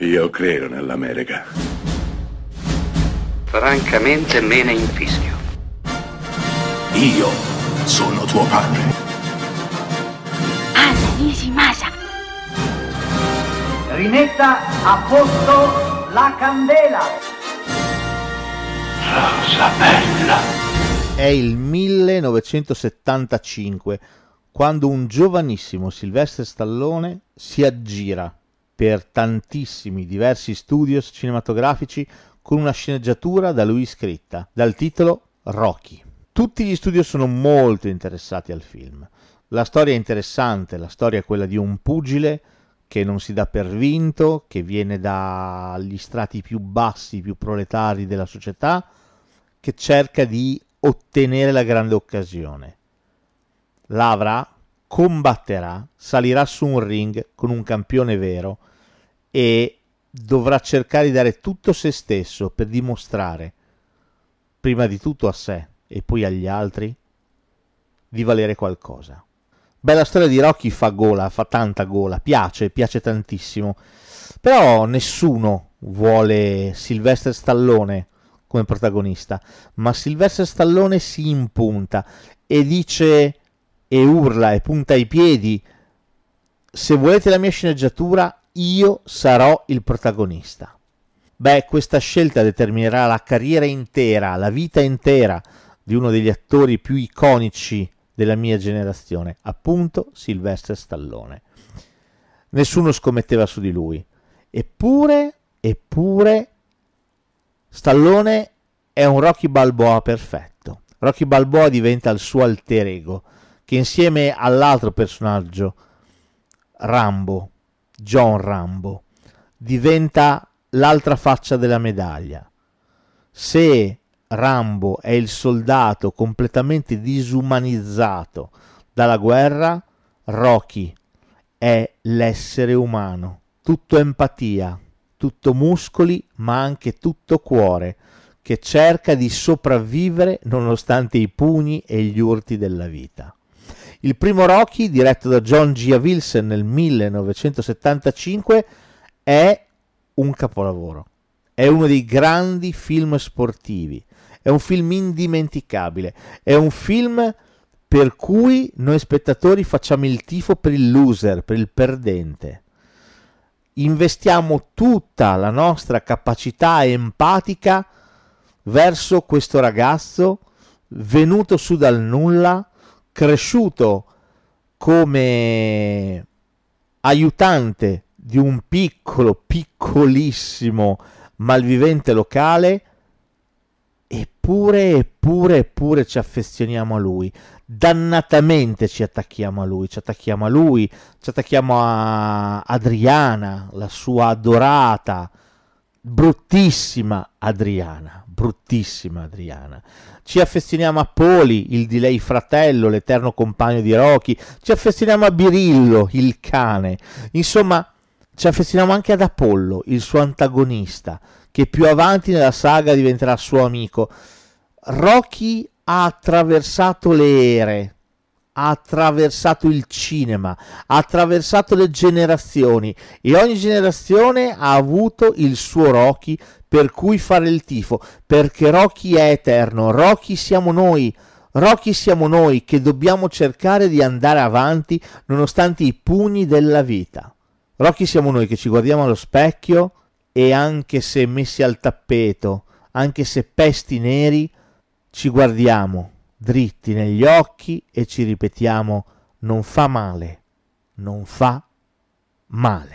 Io credo nell'America. Francamente me ne infischio. Io sono tuo padre. Anna Nishimasa. Rimetta a posto la candela. Rosa bella. È il 1975 quando un giovanissimo Sylvester Stallone si aggira per tantissimi diversi studios cinematografici con una sceneggiatura da lui scritta, dal titolo Rocky. Tutti gli studio sono molto interessati al film. La storia è interessante, la storia è quella di un pugile che non si dà per vinto, che viene dagli strati più bassi, più proletari della società, che cerca di ottenere la grande occasione. L'avrà, combatterà, salirà su un ring con un campione vero e dovrà cercare di dare tutto se stesso per dimostrare, prima di tutto a sé e poi agli altri, di valere qualcosa. Beh, la storia di Rocky fa gola, fa tanta gola, piace, piace tantissimo. Però nessuno vuole Sylvester Stallone come protagonista, ma Sylvester Stallone si impunta e dice e urla e punta i piedi se volete la mia sceneggiatura io sarò il protagonista. Beh, questa scelta determinerà la carriera intera, la vita intera di uno degli attori più iconici della mia generazione, appunto Sylvester Stallone. Nessuno scommetteva su di lui. Eppure, eppure, Stallone è un Rocky Balboa perfetto. Rocky Balboa diventa il suo alter ego, che insieme all'altro personaggio, Rambo, John Rambo, diventa l'altra faccia della medaglia. Se Rambo è il soldato completamente disumanizzato dalla guerra, Rocky è l'essere umano, tutto empatia, tutto muscoli, ma anche tutto cuore, che cerca di sopravvivere nonostante i pugni e gli urti della vita. Il primo Rocky, diretto da John G. Wilson nel 1975, è un capolavoro. È uno dei grandi film sportivi. È un film indimenticabile. È un film per cui noi spettatori facciamo il tifo per il loser, per il perdente. Investiamo tutta la nostra capacità empatica verso questo ragazzo venuto su dal nulla cresciuto come aiutante di un piccolo, piccolissimo malvivente locale, eppure, eppure, eppure ci affezioniamo a lui. Dannatamente ci attacchiamo a lui, ci attacchiamo a lui, ci attacchiamo a Adriana, la sua adorata, bruttissima Adriana, bruttissima Adriana. Ci affezioniamo a Poli, il di lei fratello, l'eterno compagno di Rocky, ci affezioniamo a Birillo, il cane. Insomma, ci affezioniamo anche ad Apollo, il suo antagonista, che più avanti nella saga diventerà suo amico. Rocky ha attraversato le ere, ha attraversato il cinema, ha attraversato le generazioni e ogni generazione ha avuto il suo Rocky per cui fare il tifo, perché Rocky è eterno, Rocky siamo noi, Rocky siamo noi che dobbiamo cercare di andare avanti nonostante i pugni della vita. Rocky siamo noi che ci guardiamo allo specchio e anche se messi al tappeto, anche se pesti neri, ci guardiamo dritti negli occhi e ci ripetiamo non fa male, non fa male.